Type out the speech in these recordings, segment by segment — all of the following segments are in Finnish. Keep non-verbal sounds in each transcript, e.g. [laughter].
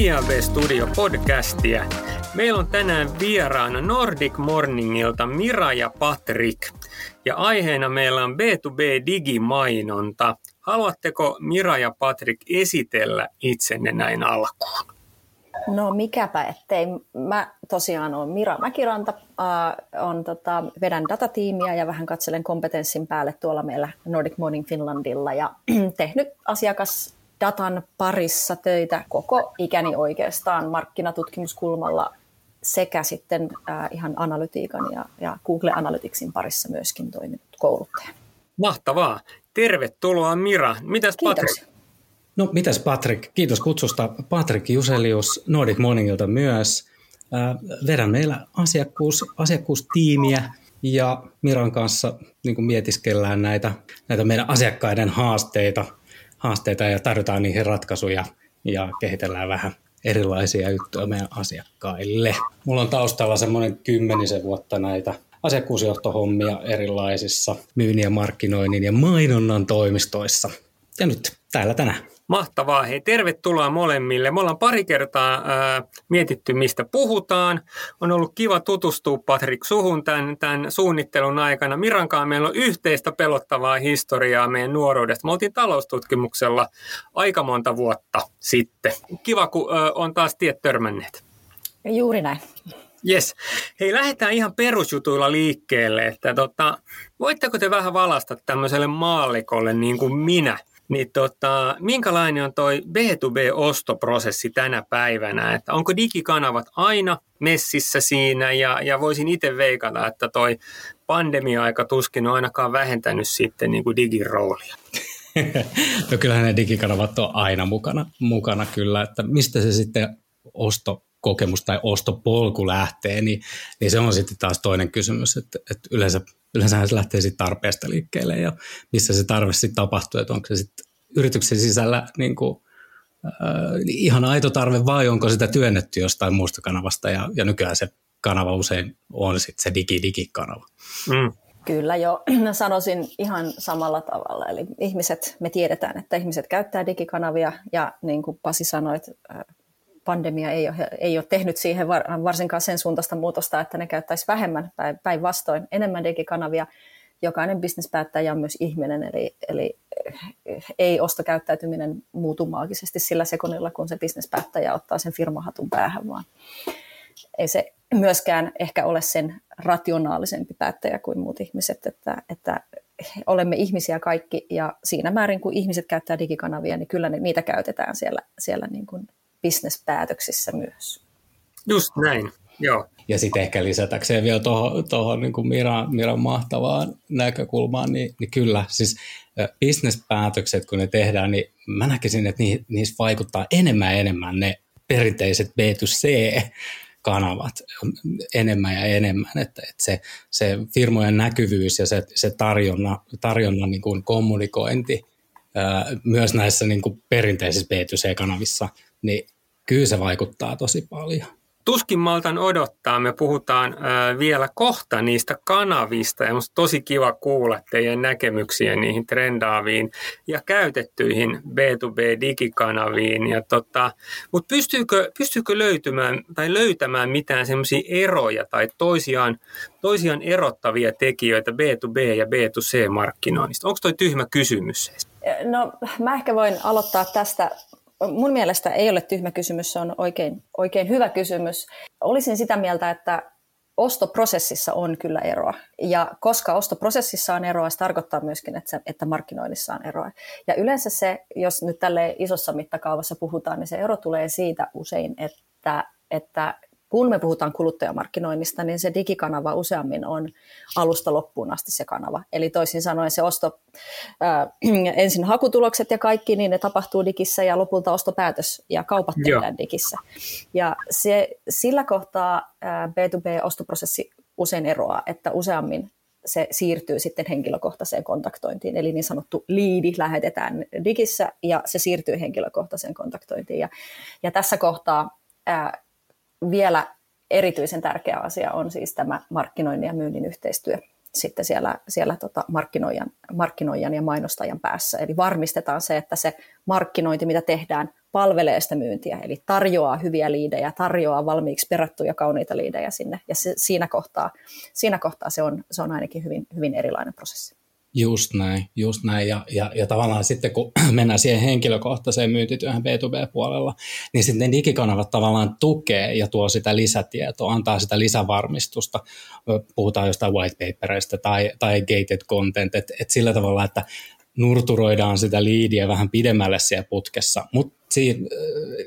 IAB Studio podcastia. Meillä on tänään vieraana Nordic Morningilta Mira ja Patrick. Ja aiheena meillä on B2B digimainonta. Haluatteko Mira ja Patrick esitellä itsenne näin alkuun? No mikäpä ettei. Mä tosiaan olen Mira Mäkiranta, äh, on, tota, vedän datatiimiä ja vähän katselen kompetenssin päälle tuolla meillä Nordic Morning Finlandilla ja [clears throat] tehnyt asiakasdatan parissa töitä koko ikäni oikeastaan markkinatutkimuskulmalla sekä sitten äh, ihan analytiikan ja, ja Google Analyticsin parissa myöskin toiminut kouluttaja. Mahtavaa. Tervetuloa Mira. Mitäs. Patrick? No mitäs Patrick? Kiitos kutsusta. Patrick Juselius Nordic Morningilta myös. Vedän meillä asiakkuus, asiakkuustiimiä ja Miran kanssa niin mietiskellään näitä, näitä meidän asiakkaiden haasteita, haasteita ja tarjotaan niihin ratkaisuja ja kehitellään vähän erilaisia juttuja meidän asiakkaille. Mulla on taustalla semmoinen kymmenisen vuotta näitä asiakkuusjohtohommia erilaisissa myynnin ja markkinoinnin ja mainonnan toimistoissa. Ja nyt täällä tänään. Mahtavaa. Hei, tervetuloa molemmille. Me ollaan pari kertaa ää, mietitty, mistä puhutaan. On ollut kiva tutustua Patrik suhun tämän, tämän suunnittelun aikana. Mirankaan meillä on yhteistä pelottavaa historiaa meidän nuoruudesta. Me oltiin taloustutkimuksella aika monta vuotta sitten. Kiva, kun ää, on taas tiet törmänneet. Juuri näin. Yes. Hei, lähdetään ihan perusjutuilla liikkeelle. Että tota, voitteko te vähän valasta tämmöiselle maallikolle niin kuin minä – niin tota, minkälainen on toi B2B-ostoprosessi tänä päivänä? Että onko digikanavat aina messissä siinä ja, ja voisin itse veikata, että toi pandemia-aika tuskin on ainakaan vähentänyt sitten niin kuin digiroolia. [laughs] no kyllähän ne digikanavat on aina mukana, mukana kyllä, että mistä se sitten osto kokemus tai ostopolku lähtee, niin, niin se on sitten taas toinen kysymys, että, että yleensä, yleensä se lähtee sitten tarpeesta liikkeelle ja missä se tarve sitten tapahtuu, että onko se sitten yrityksen sisällä niin kuin, äh, ihan aito tarve vai onko sitä työnnetty jostain muusta kanavasta ja, ja nykyään se kanava usein on sitten se digi-digi-kanava. Mm. Kyllä jo, [clears throat] sanoisin ihan samalla tavalla. Eli ihmiset, me tiedetään, että ihmiset käyttää digikanavia ja niin kuin Pasi sanoi, että pandemia ei ole, ei ole tehnyt siihen varsinkaan sen suuntaista muutosta, että ne käyttäisi vähemmän päinvastoin enemmän digikanavia. Jokainen bisnespäättäjä on myös ihminen, eli, eli ei ostokäyttäytyminen muutu maagisesti sillä sekunnilla, kun se bisnespäättäjä ottaa sen firmahatun päähän, vaan ei se myöskään ehkä ole sen rationaalisempi päättäjä kuin muut ihmiset, että, että olemme ihmisiä kaikki ja siinä määrin, kun ihmiset käyttää digikanavia, niin kyllä niitä käytetään siellä, siellä niin kuin bisnespäätöksissä myös. Just näin, joo. Ja sitten ehkä lisätäkseen vielä tuohon, niin kuin Miran, Miran mahtavaan näkökulmaan, niin, niin kyllä, siis bisnespäätökset kun ne tehdään, niin mä näkisin, että niissä vaikuttaa enemmän ja enemmän ne perinteiset B2C kanavat enemmän ja enemmän, että, että se, se firmojen näkyvyys ja se, se tarjonna, tarjonnan niin kuin kommunikointi ää, myös näissä niin kuin perinteisissä B2C-kanavissa, niin kyllä se vaikuttaa tosi paljon. Tuskin maltan odottaa. Me puhutaan äh, vielä kohta niistä kanavista ja musta tosi kiva kuulla teidän näkemyksiä niihin trendaaviin ja käytettyihin B2B-digikanaviin. Ja tota, Mutta pystyykö, pystyykö löytymään tai löytämään mitään semmoisia eroja tai toisiaan, toisiaan erottavia tekijöitä B2B ja B2C-markkinoinnista? Onko toi tyhmä kysymys? No mä ehkä voin aloittaa tästä mun mielestä ei ole tyhmä kysymys, se on oikein, oikein hyvä kysymys. Olisin sitä mieltä, että ostoprosessissa on kyllä eroa. Ja koska ostoprosessissa on eroa, se tarkoittaa myöskin, että, se, että markkinoinnissa on eroa. Ja yleensä se, jos nyt tälle isossa mittakaavassa puhutaan, niin se ero tulee siitä usein, että, että kun me puhutaan kuluttajamarkkinoinnista, niin se digikanava useammin on alusta loppuun asti se kanava. Eli toisin sanoen se osto, ää, [clears throat] ensin hakutulokset ja kaikki, niin ne tapahtuu digissä ja lopulta ostopäätös ja kaupat tehdään digissä. Ja se, sillä kohtaa ää, B2B-ostoprosessi usein eroaa, että useammin se siirtyy sitten henkilökohtaiseen kontaktointiin, eli niin sanottu liidi lähetetään digissä ja se siirtyy henkilökohtaiseen kontaktointiin. Ja, ja tässä kohtaa ää, vielä erityisen tärkeä asia on siis tämä markkinoinnin ja myynnin yhteistyö sitten siellä, siellä tota markkinoijan, markkinoijan ja mainostajan päässä. Eli varmistetaan se, että se markkinointi, mitä tehdään, palvelee sitä myyntiä, eli tarjoaa hyviä liidejä, tarjoaa valmiiksi perattuja kauniita liidejä sinne, ja se, siinä, kohtaa, siinä kohtaa se on, se on ainakin hyvin, hyvin erilainen prosessi. Just näin, just näin. Ja, ja, ja tavallaan sitten kun [clears throat] mennään siihen henkilökohtaiseen myyntityöhön B2B-puolella, niin sitten ne digikanavat tavallaan tukee ja tuo sitä lisätietoa, antaa sitä lisävarmistusta. Puhutaan jostain white paperista tai, tai gated content, että et sillä tavalla, että nurturoidaan sitä liidiä vähän pidemmälle siellä putkessa, mutta siinä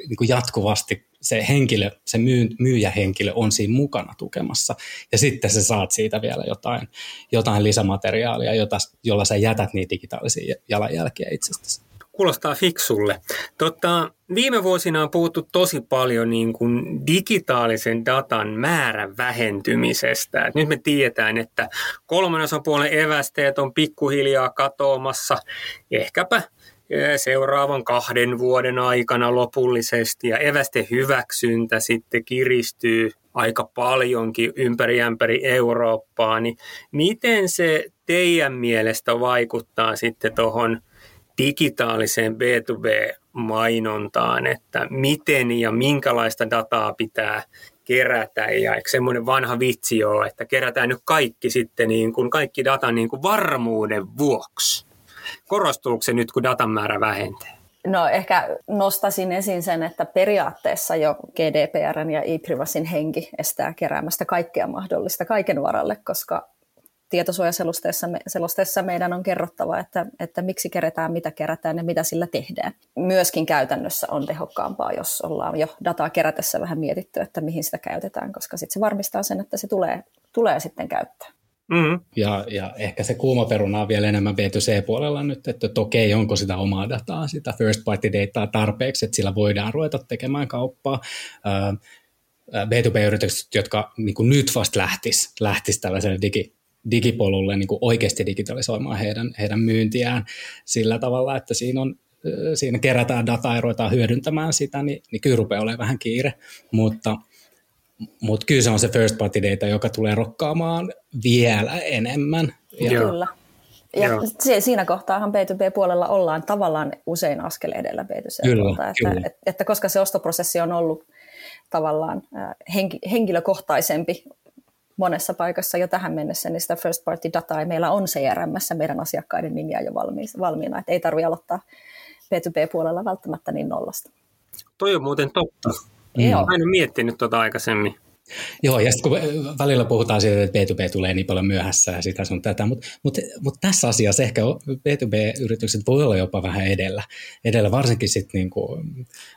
niin jatkuvasti se henkilö, se myy, myyjähenkilö on siinä mukana tukemassa. Ja sitten sä saat siitä vielä jotain, jotain lisämateriaalia, jota, jolla sä jätät niitä digitaalisia jalanjälkiä itsestäsi. Kuulostaa fiksulle. Totta, viime vuosina on puhuttu tosi paljon niin kuin digitaalisen datan määrän vähentymisestä. Et nyt me tiedetään, että kolmannen osapuolen evästeet on pikkuhiljaa katoamassa. Ehkäpä seuraavan kahden vuoden aikana lopullisesti. Ja evästen hyväksyntä sitten kiristyy aika paljonkin ympäri ämpäri Eurooppaa, niin miten se teidän mielestä vaikuttaa sitten tuohon digitaaliseen B2B-mainontaan, että miten ja minkälaista dataa pitää kerätä? Ja eikö semmoinen vanha vitsi ole, että kerätään nyt kaikki sitten niin kuin, kaikki data niin kuin varmuuden vuoksi. Korostuuko se nyt, kun datan määrä vähenee? No ehkä nostasin esiin sen, että periaatteessa jo GDPR ja e-privacyn henki estää keräämästä kaikkea mahdollista kaiken varalle, koska tietosuojaselusteessa meidän on kerrottava, että, että miksi kerätään, mitä kerätään ja mitä sillä tehdään. Myöskin käytännössä on tehokkaampaa, jos ollaan jo dataa kerätessä vähän mietitty, että mihin sitä käytetään, koska sitten se varmistaa sen, että se tulee, tulee sitten käyttää. Mm-hmm. Ja, ja ehkä se kuuma peruna on vielä enemmän B2C-puolella nyt, että, okei, onko sitä omaa dataa, sitä first party dataa tarpeeksi, että sillä voidaan ruveta tekemään kauppaa. B2B-yritykset, jotka niin kuin nyt vasta lähtis, lähtis tällaiselle digi, digipolulle niin kuin oikeasti digitalisoimaan heidän, heidän myyntiään sillä tavalla, että siinä on siinä kerätään dataa ja ruvetaan hyödyntämään sitä, niin, niin kyllä rupeaa olemaan vähän kiire, mutta – mutta kyllä se on se first party data, joka tulee rokkaamaan vielä enemmän. Ja kyllä. Ja Joo. siinä kohtaahan B2B-puolella ollaan tavallaan usein askel edellä B2C. Kyllä, että, kyllä. Että, että koska se ostoprosessi on ollut tavallaan henki, henkilökohtaisempi monessa paikassa jo tähän mennessä, niin sitä first party dataa meillä on CRM meidän asiakkaiden nimiä jo valmiina, että ei tarvitse aloittaa B2B-puolella välttämättä niin nollasta. Toi on muuten totta. Mm. Joo. Mä en ole miettinyt tuota aikaisemmin. Joo, ja sitten kun välillä puhutaan siitä, että B2B tulee niin paljon myöhässä ja sitä sun tätä, mutta mut, mut tässä asiassa ehkä B2B-yritykset voi olla jopa vähän edellä, edellä varsinkin sitten niinku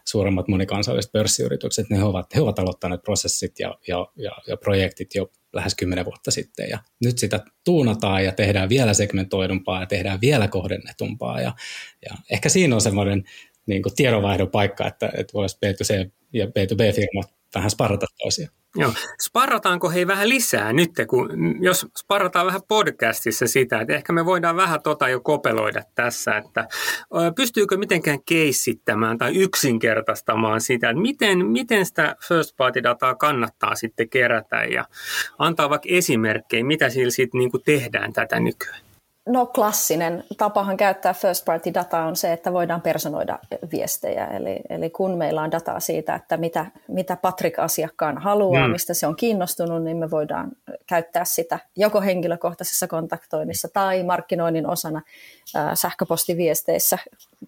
suuremmat monikansalliset pörssiyritykset, ne ovat, he ovat aloittaneet prosessit ja, ja, ja, ja projektit jo lähes kymmenen vuotta sitten, ja nyt sitä tuunataan ja tehdään vielä segmentoidumpaa ja tehdään vielä kohdennetumpaa, ja, ja ehkä siinä on semmoinen niin tiedonvaihdon paikka, että, että voisi B2C ja B2B-firmat vähän sparrata toisiaan. Joo. Sparrataanko hei vähän lisää nyt, kun jos sparrataan vähän podcastissa sitä, että ehkä me voidaan vähän tota jo kopeloida tässä, että pystyykö mitenkään keissittämään tai yksinkertaistamaan sitä, että miten, miten sitä first party dataa kannattaa sitten kerätä ja antaa vaikka esimerkkejä, mitä sillä sitten niin tehdään tätä nykyään. No klassinen tapahan käyttää first party dataa on se, että voidaan personoida viestejä. Eli, eli kun meillä on dataa siitä, että mitä, mitä Patrick asiakkaan haluaa, mm. mistä se on kiinnostunut, niin me voidaan käyttää sitä joko henkilökohtaisessa kontaktoinnissa tai markkinoinnin osana äh, sähköpostiviesteissä.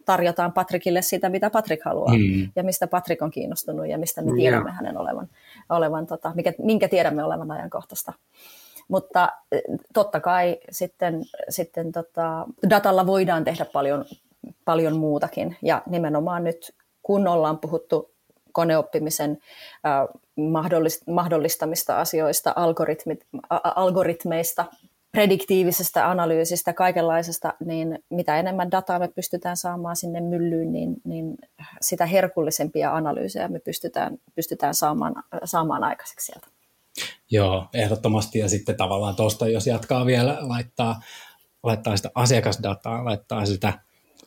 Tarjotaan Patrickille sitä, mitä Patrick haluaa mm. ja mistä Patrick on kiinnostunut ja mistä me tiedämme yeah. hänen olevan, olevan tota, mikä, minkä tiedämme olevan ajankohtaista. Mutta eh, totta kai sitten, sitten tota, datalla voidaan tehdä paljon, paljon muutakin. Ja nimenomaan nyt, kun ollaan puhuttu koneoppimisen mahdollistamista asioista, algoritmit, algoritmeista, prediktiivisestä analyysistä, kaikenlaisesta, niin mitä enemmän dataa me pystytään saamaan sinne myllyyn, niin, niin sitä herkullisempia analyysejä me pystytään, pystytään saamaan, saamaan aikaiseksi sieltä. Joo, ehdottomasti. Ja sitten tavallaan tuosta, jos jatkaa vielä, laittaa, laittaa sitä asiakasdataa, laittaa sitä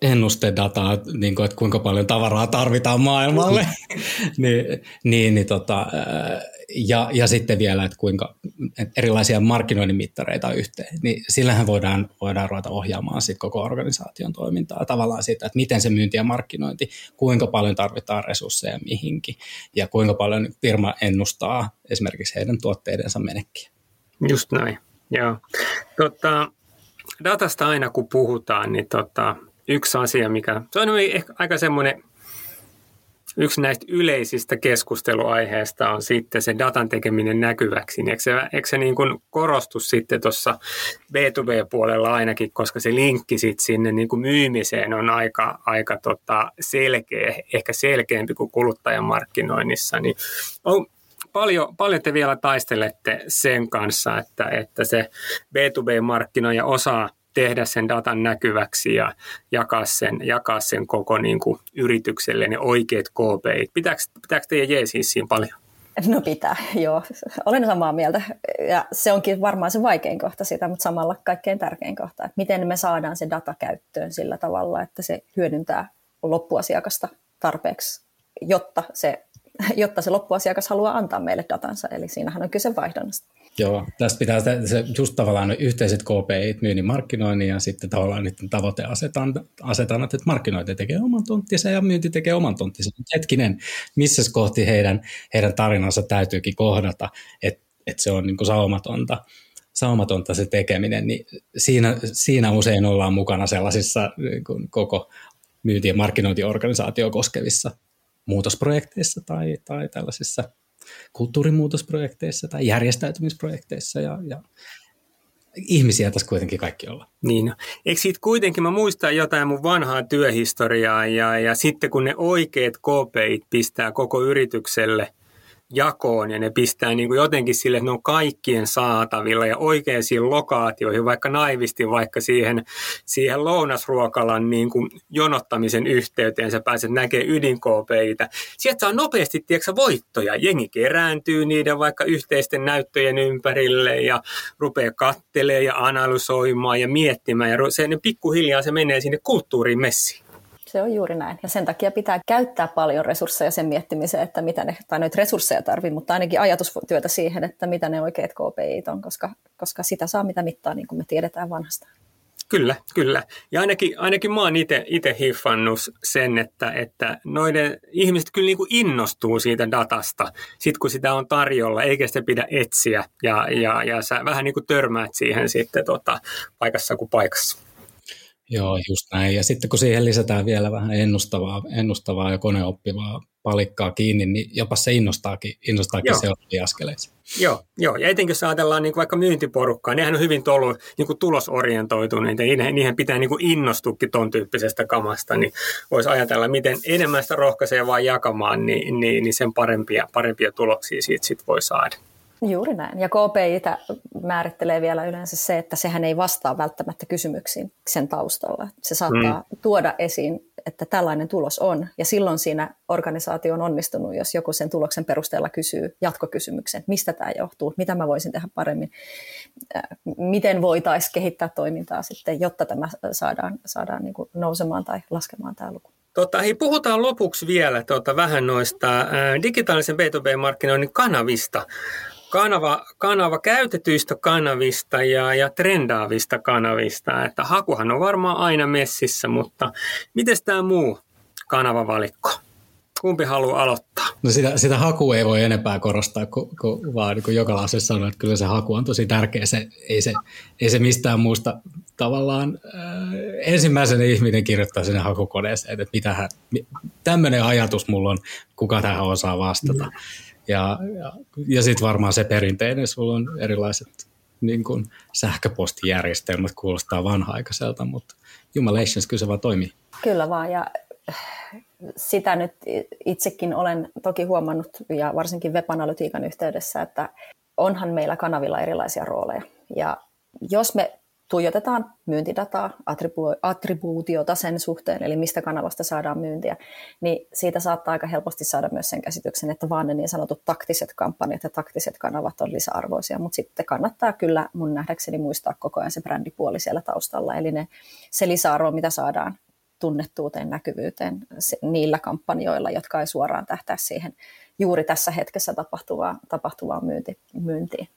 ennustedataa, niin kuin, että kuinka paljon tavaraa tarvitaan maailmalle, [laughs] niin, niin, niin tota, ja, ja sitten vielä, että kuinka että erilaisia markkinoinnin mittareita yhteen, niin sillähän voidaan, voidaan ruveta ohjaamaan sit koko organisaation toimintaa tavallaan siitä, että miten se myynti ja markkinointi, kuinka paljon tarvitaan resursseja mihinkin ja kuinka paljon firma ennustaa esimerkiksi heidän tuotteidensa menekkiä. Just näin, joo. Tota, datasta aina kun puhutaan, niin tota, yksi asia, mikä, se on ehkä aika semmoinen Yksi näistä yleisistä keskusteluaiheista on sitten se datan tekeminen näkyväksi. Eikö se, eikö se niin kuin korostu sitten tuossa B2B-puolella ainakin, koska se linkki sitten sinne niin kuin myymiseen on aika, aika tota selkeä, ehkä selkeämpi kuin kuluttajan markkinoinnissa. Niin on, paljon, paljon te vielä taistelette sen kanssa, että, että se B2B-markkinoija osaa tehdä sen datan näkyväksi ja jakaa sen, jakaa sen koko niin kuin yritykselle ne oikeat KPI. Pitääkö, pitääkö teidän jeesiä siinä paljon? No pitää, [laughs] joo. Olen samaa mieltä. Ja se onkin varmaan se vaikein kohta sitä, mutta samalla kaikkein tärkein kohta. Että miten me saadaan se data käyttöön sillä tavalla, että se hyödyntää loppuasiakasta tarpeeksi, jotta se, [laughs] jotta se loppuasiakas haluaa antaa meille datansa. Eli siinähän on kyse vaihdonnasta. Joo, tästä pitää se, just tavallaan yhteiset KPI, myynnin markkinoinnin ja sitten tavallaan niiden tavoiteasetannat, että markkinointi tekee oman tonttinsa ja myynti tekee oman tonttinsa. Hetkinen, missä kohti heidän, heidän tarinansa täytyykin kohdata, että, että se on niin saumatonta, saumatonta se tekeminen, niin siinä, siinä usein ollaan mukana sellaisissa niin koko myynti- ja markkinointiorganisaatio koskevissa muutosprojekteissa tai, tai tällaisissa – kulttuurimuutosprojekteissa tai järjestäytymisprojekteissa ja, ja ihmisiä tässä kuitenkin kaikki olla. Niin, eikö siitä kuitenkin, mä muistan jotain mun vanhaa työhistoriaa ja, ja sitten kun ne oikeat KPIt pistää koko yritykselle – jakoon ja ne pistää niin kuin jotenkin sille, että ne on kaikkien saatavilla ja oikeisiin lokaatioihin, vaikka naivisti vaikka siihen, siihen lounasruokalan niin kuin jonottamisen yhteyteen sä pääset näkemään ydinkoopeita. Sieltä saa nopeasti tiedätkö, voittoja. Jengi kerääntyy niiden vaikka yhteisten näyttöjen ympärille ja rupeaa kattelee ja analysoimaan ja miettimään ja se, ne pikkuhiljaa se menee sinne kulttuuriin messiin. Se on juuri näin. Ja sen takia pitää käyttää paljon resursseja sen miettimiseen, että mitä ne, tai noita resursseja tarvii, mutta ainakin ajatustyötä siihen, että mitä ne oikeat KPI on, koska, koska sitä saa mitä mittaa, niin kuin me tiedetään vanhasta. Kyllä, kyllä. Ja ainakin, ainakin mä oon itse hiffannut sen, että, että noiden ihmiset kyllä niin kuin innostuu siitä datasta, sit kun sitä on tarjolla, eikä sitä pidä etsiä. Ja, ja, ja sä vähän niin kuin törmäät siihen sitten tota, paikassa kuin paikassa. Joo, just näin. Ja sitten kun siihen lisätään vielä vähän ennustavaa, ennustavaa ja koneoppivaa palikkaa kiinni, niin jopa se innostaakin, innostaakin Joo. seuraavia askeleita. Joo, joo, ja etenkin jos ajatellaan niin vaikka myyntiporukkaa, nehän on hyvin tolu, niin kuin tulosorientoituneita, ja niihin pitää niin kuin innostukin tuon tyyppisestä kamasta, niin voisi ajatella, miten enemmän sitä rohkaisee vaan jakamaan, niin, niin, niin sen parempia, parempia tuloksia siitä sit voi saada. Juuri näin. Ja KPI määrittelee vielä yleensä se, että sehän ei vastaa välttämättä kysymyksiin sen taustalla. Se saattaa mm. tuoda esiin, että tällainen tulos on. Ja silloin siinä organisaatio on onnistunut, jos joku sen tuloksen perusteella kysyy jatkokysymyksen, mistä tämä johtuu, mitä mä voisin tehdä paremmin, äh, miten voitaisiin kehittää toimintaa sitten, jotta tämä saadaan, saadaan niin kuin nousemaan tai laskemaan tämä luku. Tota, hei, puhutaan lopuksi vielä tota, vähän noista ää, äh, digitaalisen B2B-markkinoinnin kanavista kanava, kanava käytetyistä kanavista ja, ja trendaavista kanavista. Että hakuhan on varmaan aina messissä, mutta miten tämä muu kanavavalikko? Kumpi haluaa aloittaa? No sitä, sitä hakua ei voi enempää korostaa, kun, kun vaan niin kuin Jokalaisen sanoi, että kyllä se haku on tosi tärkeä. Se, ei, se, ei se mistään muusta tavallaan äh, ensimmäisen ihminen kirjoittaa sinne hakukoneeseen, että mitähän, tämmöinen ajatus mulla on, kuka tähän osaa vastata. Mm. Ja, ja, ja sitten varmaan se perinteinen, sulla on erilaiset niin kuin sähköpostijärjestelmät, kuulostaa vanha-aikaiselta, mutta Jumalations kyllä se vaan toimii. Kyllä vaan, ja sitä nyt itsekin olen toki huomannut, ja varsinkin web-analytiikan yhteydessä, että onhan meillä kanavilla erilaisia rooleja. Ja jos me tuijotetaan myyntidataa, attribu- attribuutiota sen suhteen, eli mistä kanavasta saadaan myyntiä, niin siitä saattaa aika helposti saada myös sen käsityksen, että vaan ne niin sanotut taktiset kampanjat ja taktiset kanavat on lisäarvoisia, mutta sitten kannattaa kyllä mun nähdäkseni muistaa koko ajan se brändipuoli siellä taustalla, eli ne, se lisäarvo, mitä saadaan tunnettuuteen, näkyvyyteen niillä kampanjoilla, jotka ei suoraan tähtää siihen juuri tässä hetkessä tapahtuvaan, tapahtuvaan myynti, myyntiin.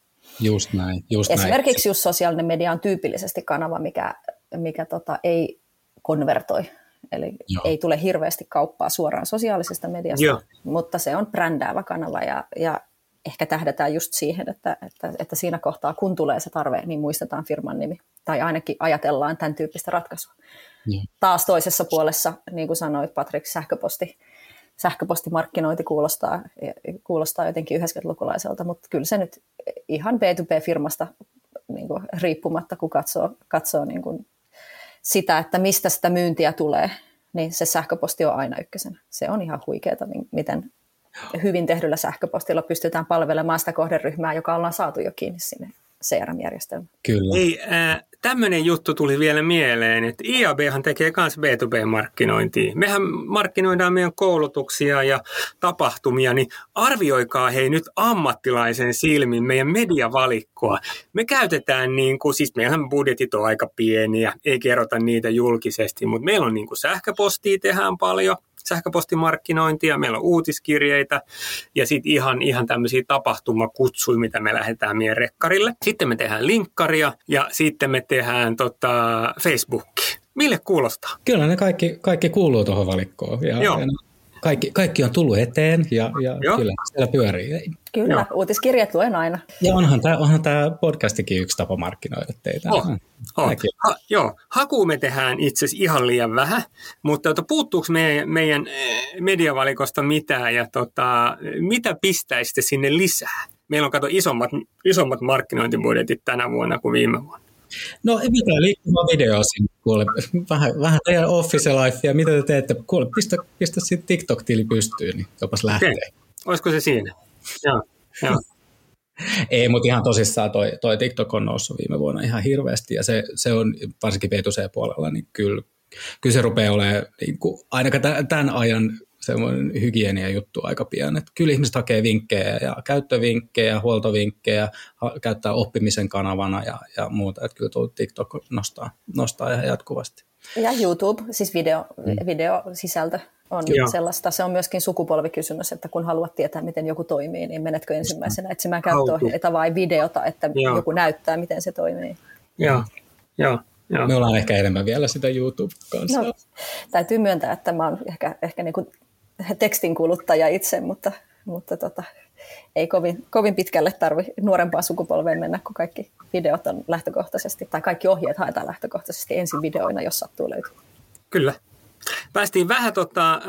Just näin. Just Esimerkiksi näin. just sosiaalinen media on tyypillisesti kanava, mikä, mikä tota, ei konvertoi. Eli Joo. ei tule hirveästi kauppaa suoraan sosiaalisesta mediasta, Joo. mutta se on brändäävä kanava ja, ja ehkä tähdätään just siihen, että, että, että siinä kohtaa, kun tulee se tarve, niin muistetaan firman nimi. Tai ainakin ajatellaan tämän tyyppistä ratkaisua. Joo. Taas toisessa puolessa, niin kuin sanoit Patrik, sähköposti, sähköpostimarkkinointi kuulostaa, kuulostaa jotenkin 90-lukulaiselta, mutta kyllä se nyt ihan B2B-firmasta niin kuin riippumatta, kun katsoo, katsoo niin kuin sitä, että mistä sitä myyntiä tulee, niin se sähköposti on aina ykkösenä. Se on ihan huikeeta, miten hyvin tehdyllä sähköpostilla pystytään palvelemaan sitä kohderyhmää, joka ollaan saatu jo kiinni sinne CRM-järjestelmään. Kyllä. Ei, äh, tämmöinen juttu tuli vielä mieleen, että IABhan tekee myös B2B-markkinointia. Mehän markkinoidaan meidän koulutuksia ja tapahtumia, niin arvioikaa hei nyt ammattilaisen silmin meidän mediavalikkoa. Me käytetään, niin kuin, siis meillähän budjetit on aika pieniä, ei kerrota niitä julkisesti, mutta meillä on niin kuin sähköpostia tehdään paljon, sähköpostimarkkinointia, meillä on uutiskirjeitä ja sitten ihan, ihan tämmöisiä tapahtumakutsuja, mitä me lähdetään meidän rekkarille. Sitten me tehdään linkkaria ja sitten me tehdään tota, Facebookia. Mille kuulostaa? Kyllä ne kaikki, kaikki kuuluu tuohon valikkoon. Ja, Joo. ja kaikki, kaikki on tullut eteen ja, ja kyllä siellä pyörii. Kyllä, Joo. uutiskirjat luen aina. Ja onhan tämä, onhan tämä podcastikin yksi tapa markkinoida teitä. Oh, oh. Ha, joo, haku me tehdään itse asiassa ihan liian vähän, mutta tota, puuttuuko meidän, meidän eh, mediavalikosta mitään ja tota, mitä pistäisitte sinne lisää? Meillä on kato isommat, isommat markkinointibudjetit tänä vuonna kuin viime vuonna. No ei mitään, liikkuvaa videoa sinne, kuule. Vähän, vähän teidän office lifea, mitä te teette? Kuule, pistä, pistä sitten TikTok-tili pystyyn, niin jopas lähtee. Okay. Olisiko se siinä? Joo, joo. [laughs] Ei, mutta ihan tosissaan toi, toi TikTok on noussut viime vuonna ihan hirveästi ja se, se on varsinkin B2C-puolella, niin kyllä, kyllä se rupeaa olemaan niin kuin, ainakaan tämän ajan semmoinen hygienia juttu aika pian. Että kyllä ihmiset hakee vinkkejä ja käyttövinkkejä, huoltovinkkejä, käyttää oppimisen kanavana ja, ja muuta. Että kyllä tuo TikTok nostaa, nostaa ihan jatkuvasti. Ja YouTube, siis video, mm. videosisältö on Joo. sellaista. Se on myöskin sukupolvikysymys, että kun haluat tietää, miten joku toimii, niin menetkö ensimmäisenä etsimään käyttöohjeita vai videota, että Joo. joku näyttää, miten se toimii. Joo, Joo. Joo. Me ollaan ehkä enemmän vielä sitä YouTube-kanssa. No, täytyy myöntää, että mä oon ehkä, ehkä niin kuin tekstin kuluttaja itse, mutta, mutta tota, ei kovin, kovin pitkälle tarvi nuorempaa sukupolveen mennä, kun kaikki videot on lähtökohtaisesti, tai kaikki ohjeet haetaan lähtökohtaisesti ensin videoina, jos sattuu löytyy. Kyllä. Päästiin vähän tota, äh,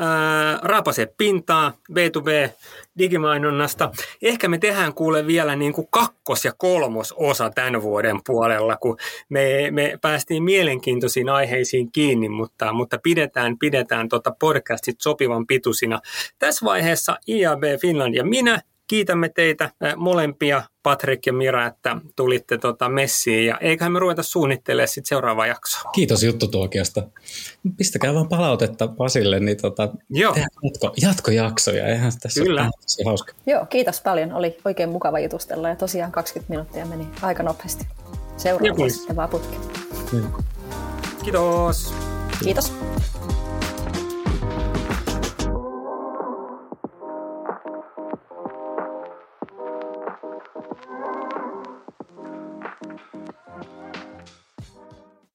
raapase pintaa B2B digimainonnasta. Ehkä me tehdään kuule vielä niin kuin kakkos- ja kolmososa tämän vuoden puolella, kun me, me päästiin mielenkiintoisiin aiheisiin kiinni, mutta, mutta pidetään, pidetään tota podcastit sopivan pituisina. Tässä vaiheessa IAB Finland ja minä kiitämme teitä molempia, Patrik ja Mira, että tulitte tota messiin ja eiköhän me ruveta suunnittelemaan sitten seuraavaa jaksoa. Kiitos juttutuokiosta. Pistäkää vaan palautetta Pasille, niin tota, Joo. jatko, jatkojaksoja. Eihän tässä Kyllä. ole hauska. Joo, kiitos paljon. Oli oikein mukava jutustella ja tosiaan 20 minuuttia meni aika nopeasti. Seuraava sitten vaan putki. Kiitos. Kiitos.